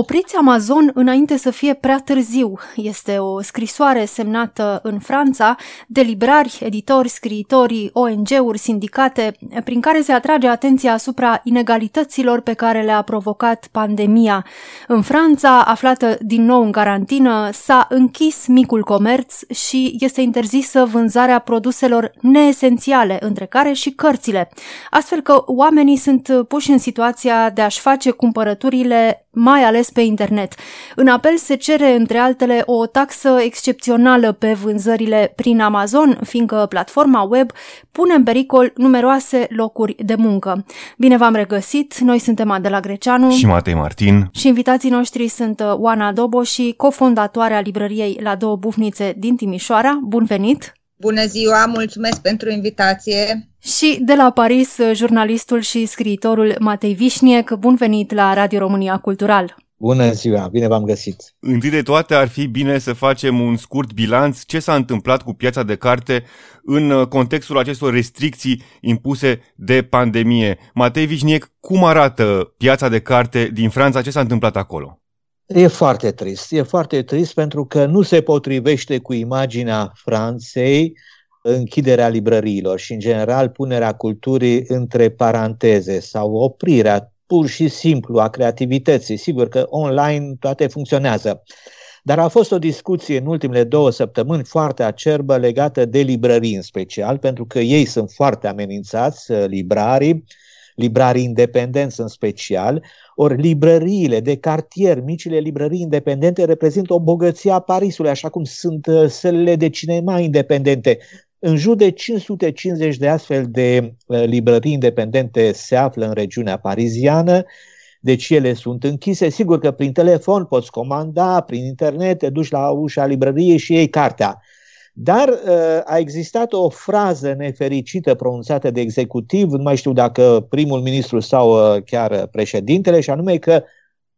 Opriți Amazon înainte să fie prea târziu. Este o scrisoare semnată în Franța de librari, editori, scriitori, ONG-uri, sindicate, prin care se atrage atenția asupra inegalităților pe care le-a provocat pandemia. În Franța, aflată din nou în carantină, s-a închis micul comerț și este interzisă vânzarea produselor neesențiale, între care și cărțile. Astfel că oamenii sunt puși în situația de a-și face cumpărăturile mai ales pe internet. În apel se cere, între altele, o taxă excepțională pe vânzările prin Amazon, fiindcă platforma web pune în pericol numeroase locuri de muncă. Bine v-am regăsit, noi suntem Adela Greceanu și Matei Martin și invitații noștri sunt uh, Oana Doboș și cofondatoarea librăriei La Două Bufnițe din Timișoara. Bun venit! Bună ziua, mulțumesc pentru invitație! Și de la Paris, jurnalistul și scriitorul Matei Vișniec, bun venit la Radio România Cultural! Bună ziua, bine v-am găsit! Întâi de toate ar fi bine să facem un scurt bilanț ce s-a întâmplat cu piața de carte în contextul acestor restricții impuse de pandemie. Matei Vișniec, cum arată piața de carte din Franța? Ce s-a întâmplat acolo? E foarte trist. E foarte trist pentru că nu se potrivește cu imaginea Franței închiderea librăriilor și, în general, punerea culturii între paranteze sau oprirea pur și simplu a creativității. Sigur că online toate funcționează. Dar a fost o discuție în ultimele două săptămâni foarte acerbă legată de librării în special, pentru că ei sunt foarte amenințați, librarii, librarii independenți în special, ori librăriile de cartier, micile librării independente reprezintă o bogăție a Parisului, așa cum sunt uh, sălile de cinema independente. În jur de 550 de astfel de uh, librării independente se află în regiunea pariziană, deci ele sunt închise. Sigur că prin telefon poți comanda, prin internet te duci la ușa librăriei și iei cartea. Dar uh, a existat o frază nefericită pronunțată de executiv, nu mai știu dacă primul ministru sau uh, chiar președintele, și anume că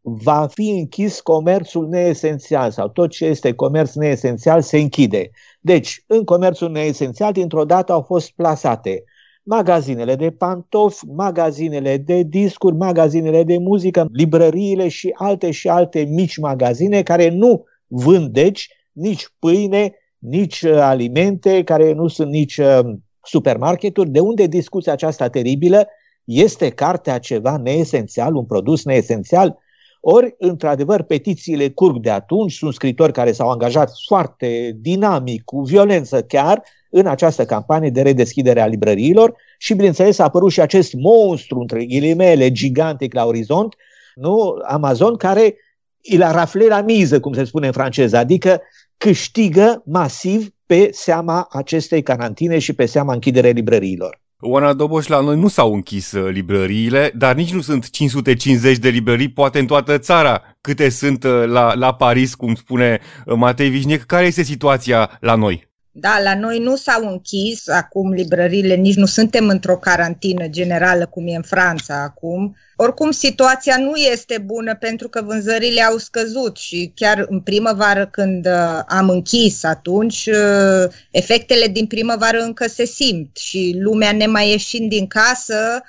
va fi închis comerțul neesențial sau tot ce este comerț neesențial se închide. Deci, în comerțul neesențial, dintr-o dată au fost plasate magazinele de pantofi, magazinele de discuri, magazinele de muzică, librăriile și alte și alte mici magazine care nu vând, deci, nici pâine, nici uh, alimente, care nu sunt nici uh, supermarketuri. De unde discuția aceasta teribilă? Este cartea ceva neesențial, un produs neesențial? Ori, într-adevăr, petițiile curg de atunci, sunt scritori care s-au angajat foarte dinamic, cu violență chiar, în această campanie de redeschidere a librăriilor și, bineînțeles, a apărut și acest monstru, între ghilimele, gigantic la orizont, nu? Amazon, care il a rafle la miză, cum se spune în franceză, adică câștigă masiv pe seama acestei carantine și pe seama închiderii librăriilor. Oana Doboș, la noi nu s-au închis uh, librăriile, dar nici nu sunt 550 de librării, poate în toată țara, câte sunt uh, la, la Paris, cum spune uh, Matei Vișnec. Care este situația la noi? Da, la noi nu s-au închis acum librările, nici nu suntem într-o carantină generală cum e în Franța acum. Oricum, situația nu este bună pentru că vânzările au scăzut și chiar în primăvară când uh, am închis atunci, uh, efectele din primăvară încă se simt și lumea nemai ieșind din casă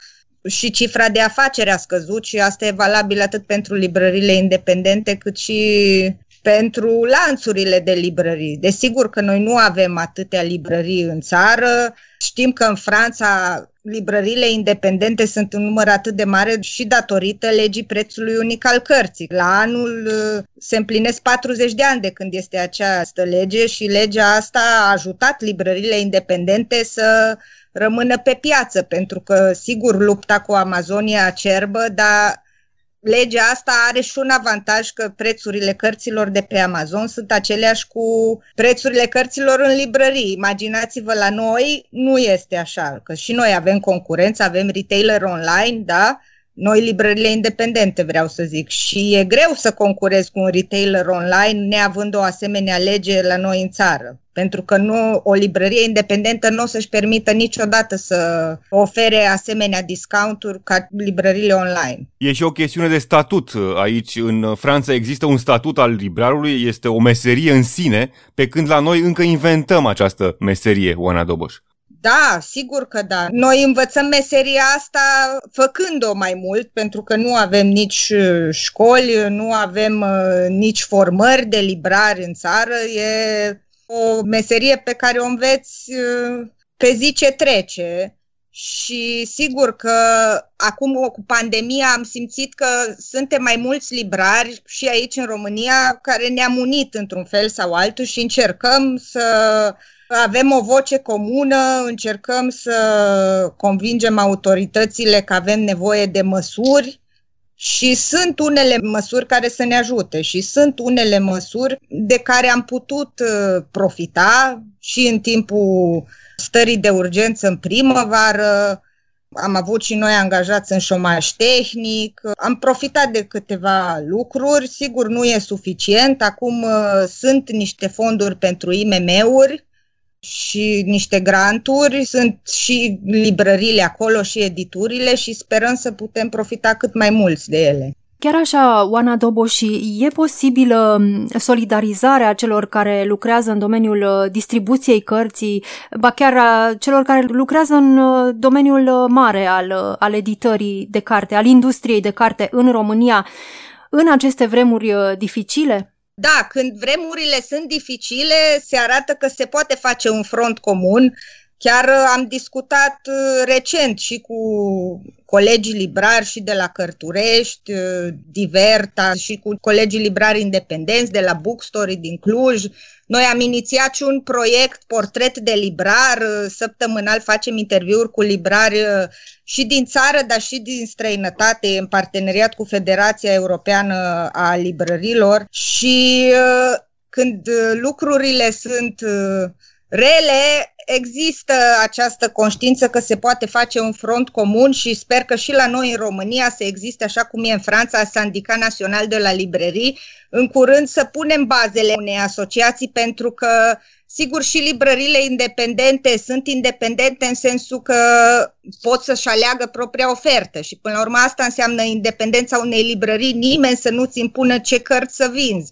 și cifra de afacere a scăzut și asta e valabil atât pentru librările independente cât și pentru lanțurile de librării. Desigur că noi nu avem atâtea librării în țară. Știm că în Franța librăriile independente sunt în număr atât de mare și datorită legii prețului unic al cărții. La anul uh, se împlinesc 40 de ani de când este această lege și legea asta a ajutat librările independente să rămână pe piață, pentru că, sigur, lupta cu Amazonia acerbă, dar legea asta are și un avantaj că prețurile cărților de pe Amazon sunt aceleași cu prețurile cărților în librării. Imaginați-vă, la noi nu este așa, că și noi avem concurență, avem retailer online, da? Noi librările independente vreau să zic și e greu să concurez cu un retailer online neavând o asemenea lege la noi în țară. Pentru că nu, o librărie independentă nu o să-și permită niciodată să ofere asemenea discounturi ca librările online. E și o chestiune de statut. Aici, în Franța, există un statut al librarului, este o meserie în sine, pe când la noi încă inventăm această meserie, Oana Doboș. Da, sigur că da. Noi învățăm meseria asta făcând-o mai mult, pentru că nu avem nici uh, școli, nu avem uh, nici formări de librari în țară. E o meserie pe care o înveți uh, pe zi ce trece. Și sigur că acum cu pandemia am simțit că suntem mai mulți librari și aici în România care ne-am unit într-un fel sau altul și încercăm să avem o voce comună, încercăm să convingem autoritățile că avem nevoie de măsuri și sunt unele măsuri care să ne ajute și sunt unele măsuri de care am putut uh, profita și în timpul stării de urgență în primăvară, am avut și noi angajați în șomaj tehnic, am profitat de câteva lucruri, sigur nu e suficient, acum uh, sunt niște fonduri pentru IMM-uri și niște granturi, sunt și librările acolo și editurile și sperăm să putem profita cât mai mulți de ele. Chiar așa, Oana Doboși, e posibilă solidarizarea celor care lucrează în domeniul uh, distribuției cărții, ba chiar a celor care lucrează în uh, domeniul uh, mare al, al editării de carte, al industriei de carte în România, în aceste vremuri dificile? Da, când vremurile sunt dificile, se arată că se poate face un front comun. Chiar uh, am discutat uh, recent și cu colegii librari și de la Cărturești, uh, Diverta și cu colegii librari independenți de la Bookstory din Cluj. Noi am inițiat și un proiect portret de librar, săptămânal facem interviuri cu librari și din țară, dar și din străinătate, în parteneriat cu Federația Europeană a Librărilor și uh, când uh, lucrurile sunt uh, rele, există această conștiință că se poate face un front comun și sper că și la noi în România să existe, așa cum e în Franța, Sandicat Național de la Librării, în curând să punem bazele unei asociații pentru că Sigur, și librările independente sunt independente în sensul că pot să-și aleagă propria ofertă și până la urmă asta înseamnă independența unei librării, nimeni să nu-ți impună ce cărți să vinzi.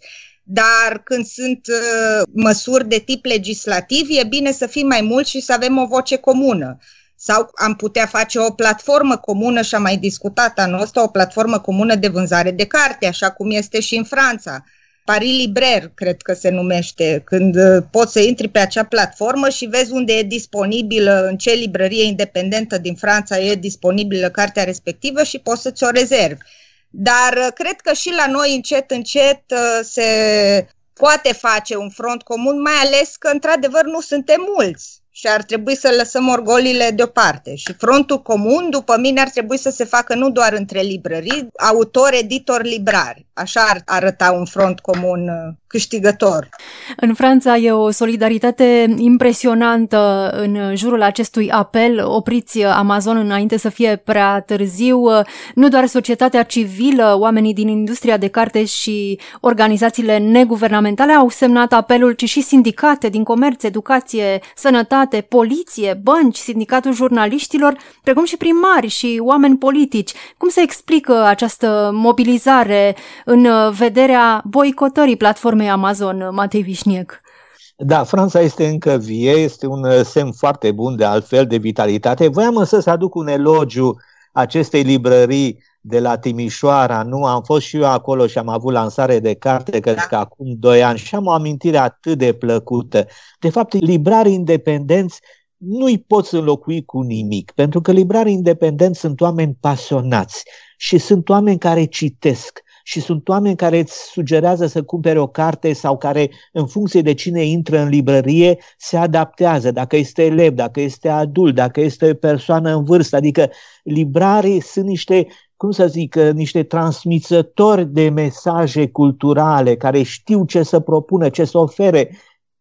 Dar când sunt uh, măsuri de tip legislativ, e bine să fim mai mulți și să avem o voce comună. Sau am putea face o platformă comună, și am mai discutat anul ăsta, o platformă comună de vânzare de carte, așa cum este și în Franța Paris Librer, cred că se numește, când uh, poți să intri pe acea platformă și vezi unde e disponibilă, în ce librărie independentă din Franța e disponibilă cartea respectivă și poți să-ți o rezervi. Dar uh, cred că și la noi încet, încet uh, se poate face un front comun, mai ales că într-adevăr nu suntem mulți și ar trebui să lăsăm orgolile deoparte. Și frontul comun, după mine, ar trebui să se facă nu doar între librării, autor, editor, librari. Așa ar arăta un front comun uh, câștigător. În Franța e o solidaritate impresionantă în jurul acestui apel. Opriți Amazon înainte să fie prea târziu. Nu doar societatea civilă, oamenii din industria de carte și organizațiile neguvernamentale au semnat apelul, ci și sindicate din comerț, educație, sănătate, poliție, bănci, sindicatul jurnaliștilor, precum și primari și oameni politici. Cum se explică această mobilizare în vederea boicotării platformei platformei Amazon, Matei Vișniec. Da, Franța este încă vie, este un uh, semn foarte bun de altfel de vitalitate. Voiam însă să aduc un elogiu acestei librării de la Timișoara, nu? Am fost și eu acolo și am avut lansare de carte, cred că acum doi ani și am o amintire atât de plăcută. De fapt, librarii independenți nu-i poți înlocui cu nimic, pentru că librarii independenți sunt oameni pasionați și sunt oameni care citesc și sunt oameni care îți sugerează să cumpere o carte sau care, în funcție de cine intră în librărie, se adaptează, dacă este elev, dacă este adult, dacă este persoană în vârstă. Adică librarii sunt niște cum să zic, niște transmițători de mesaje culturale care știu ce să propună, ce să ofere.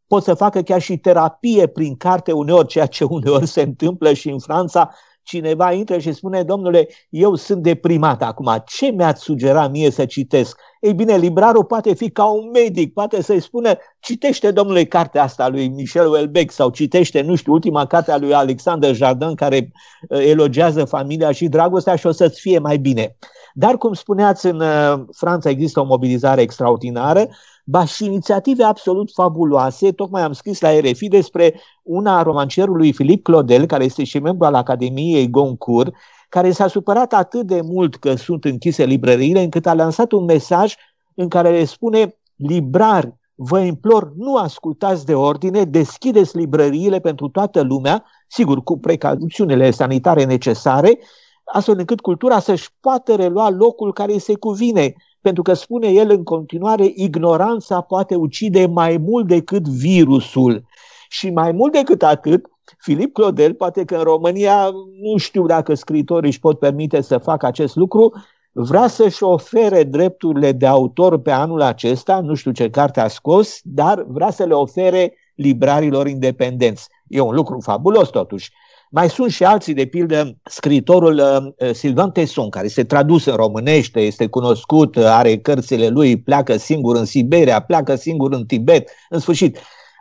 Pot să facă chiar și terapie prin carte uneori, ceea ce uneori se întâmplă și în Franța, cineva intră și spune, domnule, eu sunt deprimat acum, ce mi-ați sugera mie să citesc? Ei bine, librarul poate fi ca un medic, poate să-i spună, citește, domnule, cartea asta lui Michel Houellebecq sau citește, nu știu, ultima carte a lui Alexander Jardin care uh, elogează familia și dragostea și o să-ți fie mai bine. Dar, cum spuneați, în uh, Franța există o mobilizare extraordinară, ba și inițiative absolut fabuloase. Tocmai am scris la RFI despre una a romancierului Filip Clodel, care este și membru al Academiei Goncourt, care s-a supărat atât de mult că sunt închise librăriile, încât a lansat un mesaj în care le spune librari, vă implor, nu ascultați de ordine, deschideți librăriile pentru toată lumea, sigur, cu precauțiunile sanitare necesare, astfel încât cultura să-și poată relua locul care îi se cuvine, pentru că spune el în continuare, ignoranța poate ucide mai mult decât virusul. Și mai mult decât atât, Filip Clodel, poate că în România nu știu dacă scritorii își pot permite să facă acest lucru, vrea să-și ofere drepturile de autor pe anul acesta, nu știu ce carte a scos, dar vrea să le ofere librarilor independenți. E un lucru fabulos totuși. Mai sunt și alții, de pildă, scritorul uh, Silvan Tesson, care se tradus în românește, este cunoscut, are cărțile lui, pleacă singur în Siberia, pleacă singur în Tibet, în sfârșit.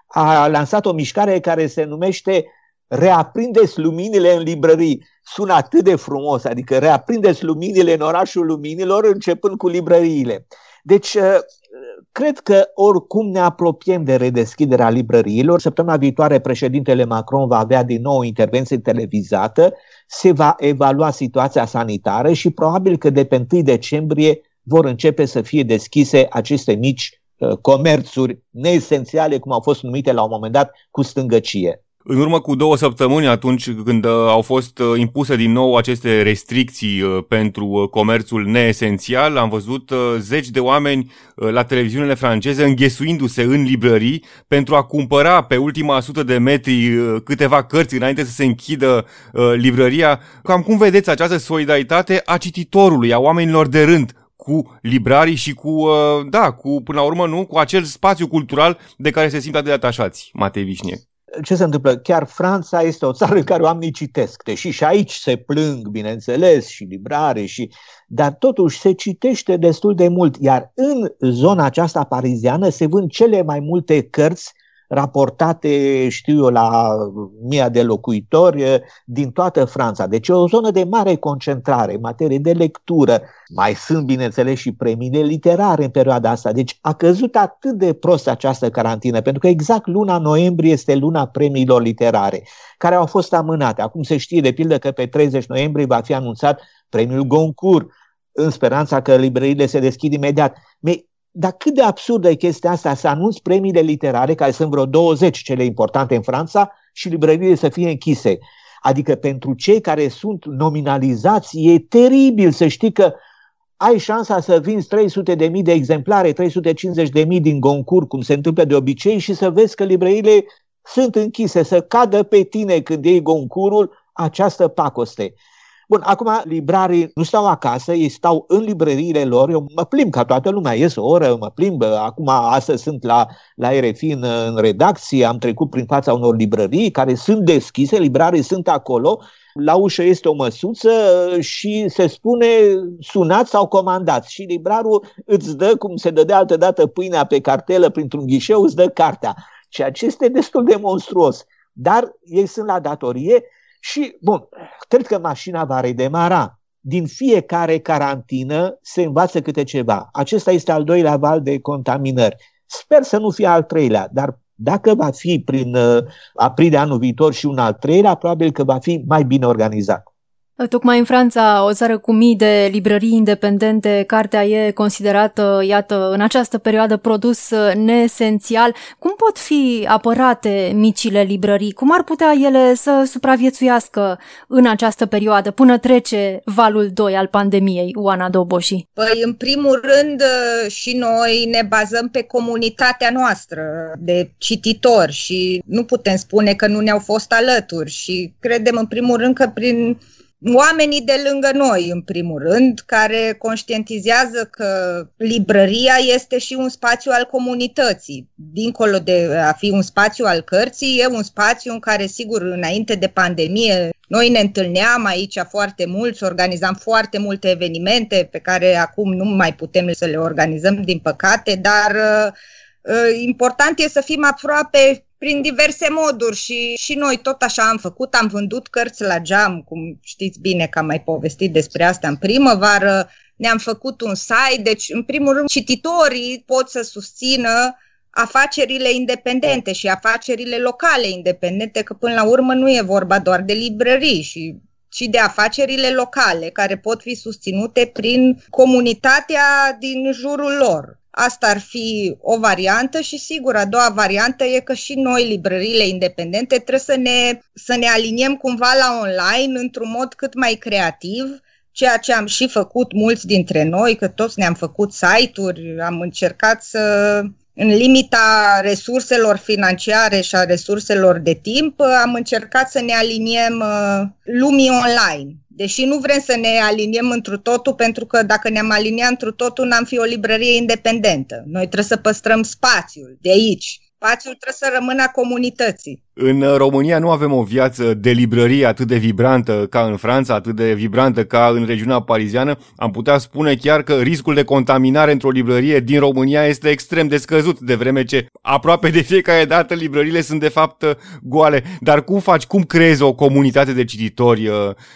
A lansat o mișcare care se numește Reaprindeți luminile în librării. Sună atât de frumos, adică reaprindeți luminile în orașul luminilor, începând cu librăriile. Deci, uh, Cred că oricum ne apropiem de redeschiderea librăriilor. Săptămâna viitoare președintele Macron va avea din nou o intervenție televizată, se va evalua situația sanitară și probabil că de pe 1 decembrie vor începe să fie deschise aceste mici uh, comerțuri neesențiale, cum au fost numite la un moment dat, cu stângăcie. În urmă cu două săptămâni, atunci când uh, au fost uh, impuse din nou aceste restricții uh, pentru comerțul neesențial, am văzut zeci de oameni la televiziunile franceze înghesuindu-se în librării pentru a cumpăra pe ultima sută de metri câteva cărți înainte să se închidă librăria. Cam cum vedeți această solidaritate a cititorului, a oamenilor de rând, cu librarii și cu, da, cu, până la urmă, nu, cu acel spațiu cultural de care se simt atât de atașați, Matei Vișnie ce se întâmplă? Chiar Franța este o țară în care oamenii citesc, deși și aici se plâng, bineînțeles, și librare, și... dar totuși se citește destul de mult, iar în zona aceasta pariziană se vând cele mai multe cărți raportate, știu eu, la mii de locuitori eh, din toată Franța. Deci e o zonă de mare concentrare în materie de lectură. Mai sunt, bineînțeles, și premiile literare în perioada asta. Deci a căzut atât de prost această carantină, pentru că exact luna noiembrie este luna premiilor literare, care au fost amânate. Acum se știe, de pildă, că pe 30 noiembrie va fi anunțat premiul Goncourt, în speranța că librăriile se deschid imediat. Dar cât de absurdă e chestia asta să anunți premiile literare, care sunt vreo 20 cele importante în Franța, și librăriile să fie închise. Adică pentru cei care sunt nominalizați, e teribil să știi că ai șansa să vinzi 300 de mii de exemplare, 350 de mii din Goncourt, cum se întâmplă de obicei, și să vezi că librăriile sunt închise, să cadă pe tine când iei Goncurul această pacoste. Bun, acum librarii nu stau acasă, ei stau în librăriile lor, eu mă plimb ca toată lumea, ies o oră, mă plimb, acum astăzi sunt la, la RFI în, în redacție, am trecut prin fața unor librării care sunt deschise, librarii sunt acolo, la ușă este o măsuță și se spune sunați sau comandați și librarul îți dă, cum se dădea altă dată pâinea pe cartelă printr-un ghișeu, îți dă cartea. Ceea ce este destul de monstruos. Dar ei sunt la datorie și, bun, cred că mașina va redemara. Din fiecare carantină se învață câte ceva. Acesta este al doilea val de contaminări. Sper să nu fie al treilea, dar dacă va fi prin uh, aprilie anul viitor și un al treilea, probabil că va fi mai bine organizat. Tocmai în Franța, o țară cu mii de librării independente, cartea e considerată, iată, în această perioadă produs neesențial. Cum pot fi apărate micile librării? Cum ar putea ele să supraviețuiască în această perioadă, până trece valul 2 al pandemiei, Oana Doboși? Păi, în primul rând, și noi ne bazăm pe comunitatea noastră de cititori și nu putem spune că nu ne-au fost alături și credem, în primul rând, că prin oamenii de lângă noi, în primul rând, care conștientizează că librăria este și un spațiu al comunității. Dincolo de a fi un spațiu al cărții, e un spațiu în care, sigur, înainte de pandemie, Noi ne întâlneam aici foarte mulți, organizam foarte multe evenimente pe care acum nu mai putem să le organizăm, din păcate, dar uh, important e să fim aproape prin diverse moduri și, și noi tot așa am făcut, am vândut cărți la geam, cum știți bine că am mai povestit despre asta în primăvară, ne-am făcut un site, deci în primul rând cititorii pot să susțină afacerile independente și afacerile locale independente, că până la urmă nu e vorba doar de librării și ci de afacerile locale, care pot fi susținute prin comunitatea din jurul lor. Asta ar fi o variantă și sigur, a doua variantă e că și noi, librăriile independente, trebuie să ne, să ne aliniem cumva la online într-un mod cât mai creativ, ceea ce am și făcut mulți dintre noi, că toți ne-am făcut site-uri, am încercat să în limita resurselor financiare și a resurselor de timp, am încercat să ne aliniem uh, lumii online. Deși nu vrem să ne aliniem întru totul, pentru că dacă ne-am aliniat întru totul, n-am fi o librărie independentă. Noi trebuie să păstrăm spațiul de aici. Spațiul trebuie să rămână a comunității. În România nu avem o viață de librărie atât de vibrantă ca în Franța, atât de vibrantă ca în regiunea pariziană. Am putea spune chiar că riscul de contaminare într-o librărie din România este extrem de scăzut, de vreme ce aproape de fiecare dată librările sunt de fapt goale. Dar cum faci, cum creezi o comunitate de cititori, uh,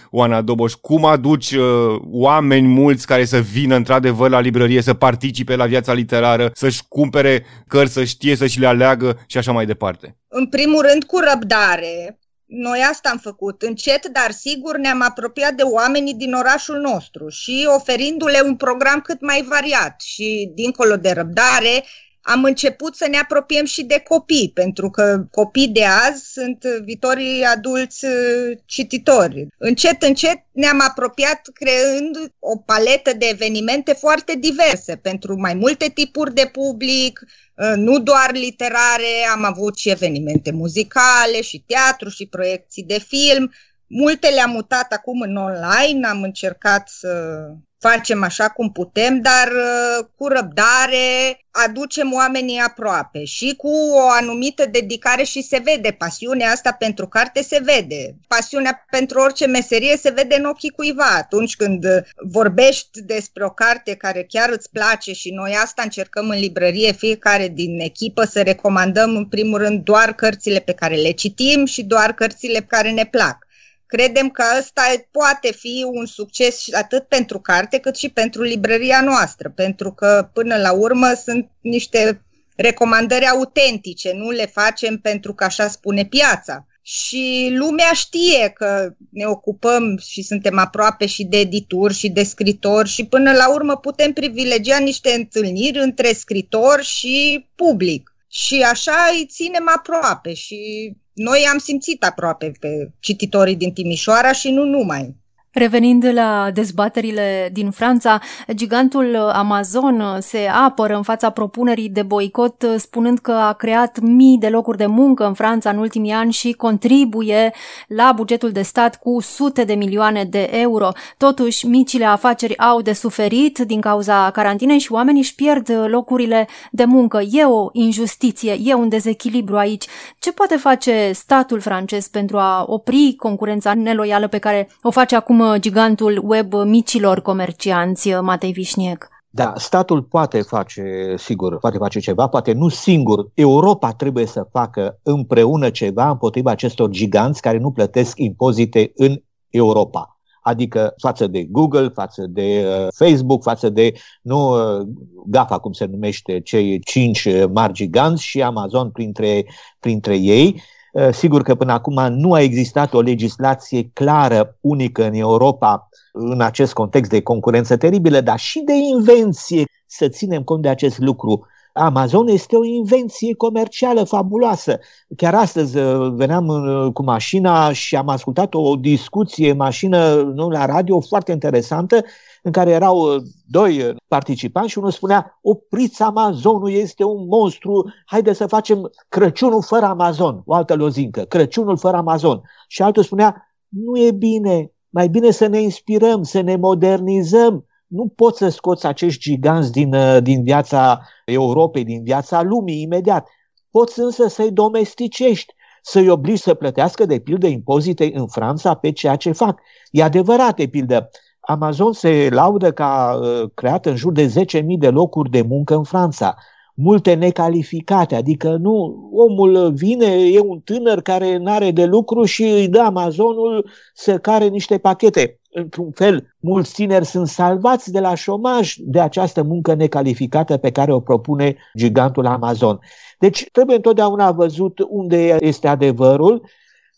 Oana Doboș? Cum aduci uh, oameni mulți care să vină într-adevăr la librărie, să participe la viața literară, să-și cumpere cărți, să știe să și le aleagă și așa mai departe? În primul rând, cu răbdare. Noi asta am făcut. Încet, dar sigur, ne-am apropiat de oamenii din orașul nostru și oferindu-le un program cât mai variat și, dincolo de răbdare, am început să ne apropiem și de copii, pentru că copii de azi sunt viitorii adulți uh, cititori. Încet, încet ne-am apropiat creând o paletă de evenimente foarte diverse pentru mai multe tipuri de public, uh, nu doar literare, am avut și evenimente muzicale, și teatru, și proiecții de film. Multe le-am mutat acum în online, am încercat să facem așa cum putem, dar uh, cu răbdare aducem oamenii aproape și cu o anumită dedicare și se vede. Pasiunea asta pentru carte se vede. Pasiunea pentru orice meserie se vede în ochii cuiva. Atunci când vorbești despre o carte care chiar îți place și noi asta încercăm în librărie, fiecare din echipă să recomandăm în primul rând doar cărțile pe care le citim și doar cărțile pe care ne plac. Credem că ăsta poate fi un succes atât pentru carte cât și pentru librăria noastră, pentru că până la urmă sunt niște recomandări autentice, nu le facem pentru că așa spune piața. Și lumea știe că ne ocupăm și suntem aproape și de edituri și de scritori și până la urmă putem privilegia niște întâlniri între scritor și public. Și așa îi ținem aproape și noi am simțit aproape pe cititorii din Timișoara și nu numai. Revenind la dezbaterile din Franța, gigantul Amazon se apără în fața propunerii de boicot, spunând că a creat mii de locuri de muncă în Franța în ultimii ani și contribuie la bugetul de stat cu sute de milioane de euro. Totuși, micile afaceri au de suferit din cauza carantinei și oamenii își pierd locurile de muncă. E o injustiție, e un dezechilibru aici. Ce poate face statul francez pentru a opri concurența neloială pe care o face acum gigantul web micilor comercianți, Matei Vișniec. Da, statul poate face, sigur, poate face ceva, poate nu singur. Europa trebuie să facă împreună ceva împotriva acestor giganți care nu plătesc impozite în Europa. Adică față de Google, față de uh, Facebook, față de nu uh, GAFA, cum se numește, cei cinci mari giganți și Amazon printre, printre ei. Eh, sigur că până acum nu a existat o legislație clară, unică în Europa în acest context de concurență teribilă, dar și de invenție. Să ținem cont de acest lucru. Amazon este o invenție comercială fabuloasă. Chiar astăzi eh, veneam eh, cu mașina și am ascultat o discuție mașină nu, la radio foarte interesantă în care erau uh, doi uh, participanți și unul spunea opriți Amazonul, este un monstru, haide să facem Crăciunul fără Amazon, o altă lozincă, Crăciunul fără Amazon. Și altul spunea, nu e bine, mai bine să ne inspirăm, să ne modernizăm, nu poți să scoți acești giganți din, uh, din viața Europei, din viața lumii imediat. Poți însă să-i domesticești să-i obligi să plătească de pildă impozite în Franța pe ceea ce fac. E adevărat, de pildă, Amazon se laudă că a uh, creat în jur de 10.000 de locuri de muncă în Franța multe necalificate, adică nu, omul vine, e un tânăr care nu are de lucru și îi dă Amazonul să care niște pachete. Într-un fel, mulți tineri sunt salvați de la șomaj de această muncă necalificată pe care o propune gigantul Amazon. Deci trebuie întotdeauna văzut unde este adevărul.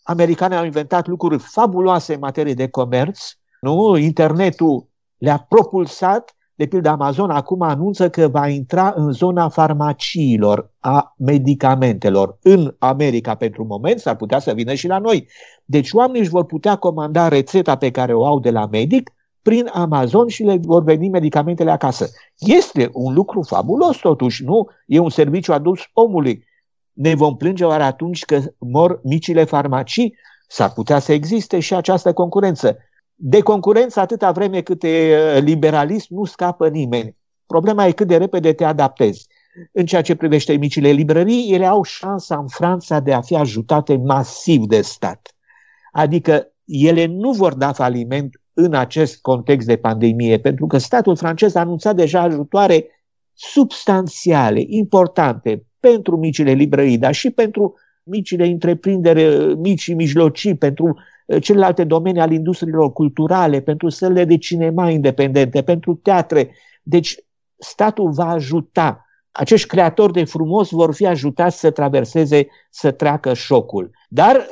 Americanii au inventat lucruri fabuloase în materie de comerț, nu? Internetul le-a propulsat de pildă, Amazon acum anunță că va intra în zona farmaciilor, a medicamentelor. În America, pentru moment, s-ar putea să vină și la noi. Deci oamenii își vor putea comanda rețeta pe care o au de la medic prin Amazon și le vor veni medicamentele acasă. Este un lucru fabulos totuși, nu? E un serviciu adus omului. Ne vom plânge oare atunci că mor micile farmacii? S-ar putea să existe și această concurență. De concurență atâta vreme cât e liberalism nu scapă nimeni. Problema e cât de repede te adaptezi. În ceea ce privește micile librării, ele au șansa în Franța de a fi ajutate masiv de stat. Adică ele nu vor da faliment în acest context de pandemie, pentru că statul francez a anunțat deja ajutoare substanțiale, importante pentru micile librării, dar și pentru micile întreprinderi, mici și mijlocii, pentru Eh, celelalte domenii ale industriilor culturale, pentru sălile de cinema independente, pentru teatre. Deci statul va ajuta. Acești creatori de frumos vor fi ajutați să traverseze, să treacă șocul. Dar,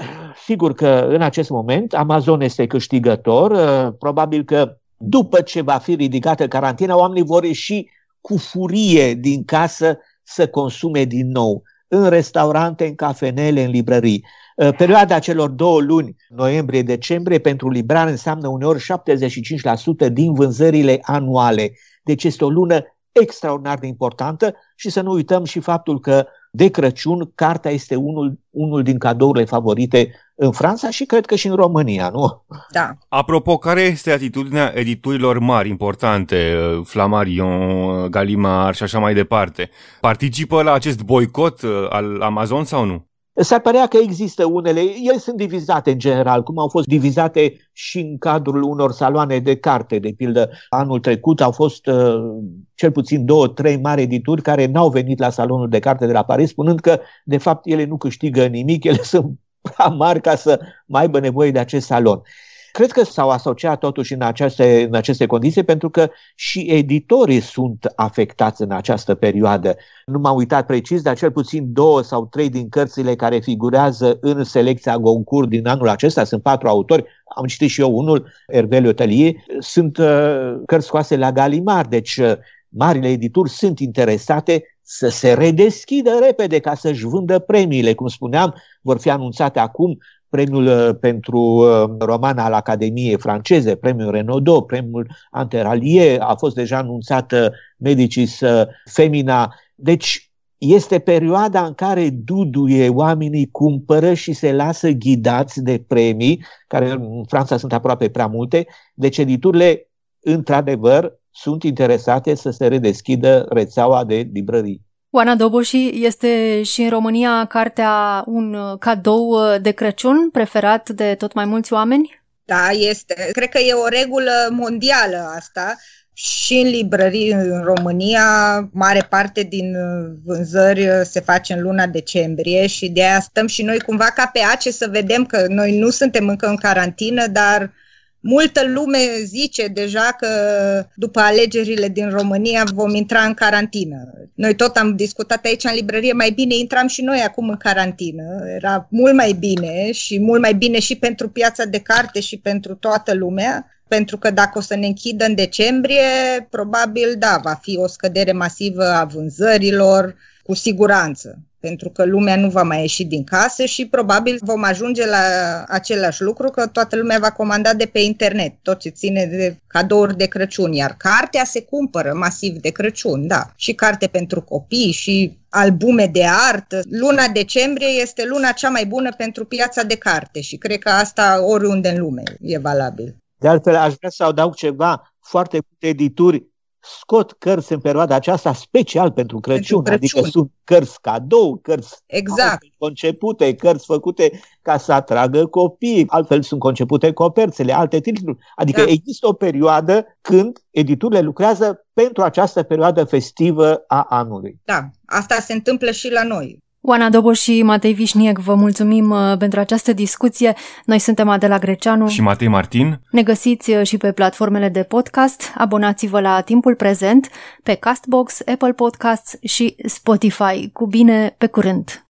sigur că în acest moment Amazon este câștigător. Eh, probabil că după ce va fi ridicată carantina, oamenii vor ieși cu furie din casă să consume din nou în restaurante, în cafenele, în librării. Uh, perioada celor două luni, noiembrie-decembrie, pentru librari înseamnă uneori 75% din vânzările anuale. Deci este o lună extraordinar de importantă și să nu uităm și faptul că de Crăciun cartea este unul, unul din cadourile favorite în Franța și cred că și în România, nu? Da. Apropo, care este atitudinea editurilor mari, importante, uh, Flammarion, Gallimard și așa mai departe? Participă la acest boicot uh, al Amazon sau nu? S-ar părea că există unele, ele sunt divizate în general, cum au fost divizate și în cadrul unor saloane de carte. De pildă, anul trecut au fost uh, cel puțin două, trei mari edituri care n-au venit la salonul de carte de la Paris, spunând că, de fapt, ele nu câștigă nimic, ele sunt prea mari ca să mai aibă nevoie de acest salon. Cred că s-au asociat totuși în aceste, în aceste condiții pentru că și editorii sunt afectați în această perioadă. Nu m-am uitat precis, dar cel puțin două sau trei din cărțile care figurează în selecția Goncourt din anul acesta, sunt patru autori, am citit și eu unul, Hervé Letellier, sunt uh, cărți scoase la Galimar, deci uh, marile edituri sunt interesate să se redeschidă repede ca să-și vândă premiile. Cum spuneam, vor fi anunțate acum premiul uh, pentru uh, roman al Academiei franceze, premiul Renaudot, premiul Anteralier, a fost deja anunțată Medicis uh, Femina. Deci este perioada în care duduie oamenii cumpără și se lasă ghidați de premii, care în Franța sunt aproape prea multe, deci editurile, într-adevăr, sunt interesate să se redeschidă rețeaua de librării. Oana Doboși, este și în România cartea un cadou de Crăciun preferat de tot mai mulți oameni? Da, este. Cred că e o regulă mondială asta și în librării în România, mare parte din vânzări se face în luna decembrie și de aia stăm și noi cumva ca pe ace să vedem că noi nu suntem încă în carantină, dar Multă lume zice deja că după alegerile din România vom intra în carantină. Noi tot am discutat aici în librărie, mai bine intram și noi acum în carantină. Era mult mai bine și mult mai bine și pentru piața de carte și pentru toată lumea pentru că dacă o să ne închidă în decembrie, probabil, da, va fi o scădere masivă a vânzărilor, cu siguranță pentru că lumea nu va mai ieși din casă și probabil vom ajunge la același lucru că toată lumea va comanda de pe internet, tot ce ține de cadouri de Crăciun, iar cartea se cumpără masiv de Crăciun, da, și carte pentru copii și albume de artă. Luna decembrie este luna cea mai bună pentru piața de carte și cred că asta oriunde în lume e valabil. De altfel, aș vrea să adaug ceva. Foarte multe edituri scot cărți în perioada aceasta special pentru Crăciun, pentru Crăciun. adică sunt cărți cadou, cărți exact. concepute, cărți făcute ca să atragă copii, altfel sunt concepute coperțele, alte titluri. Adică da. există o perioadă când editurile lucrează pentru această perioadă festivă a anului. Da, asta se întâmplă și la noi. Oana Doboș și Matei Vișniec, vă mulțumim uh, pentru această discuție. Noi suntem Adela Greceanu și Matei Martin. Ne găsiți uh, și pe platformele de podcast. Abonați-vă la Timpul Prezent pe Castbox, Apple Podcasts și Spotify. Cu bine, pe curând!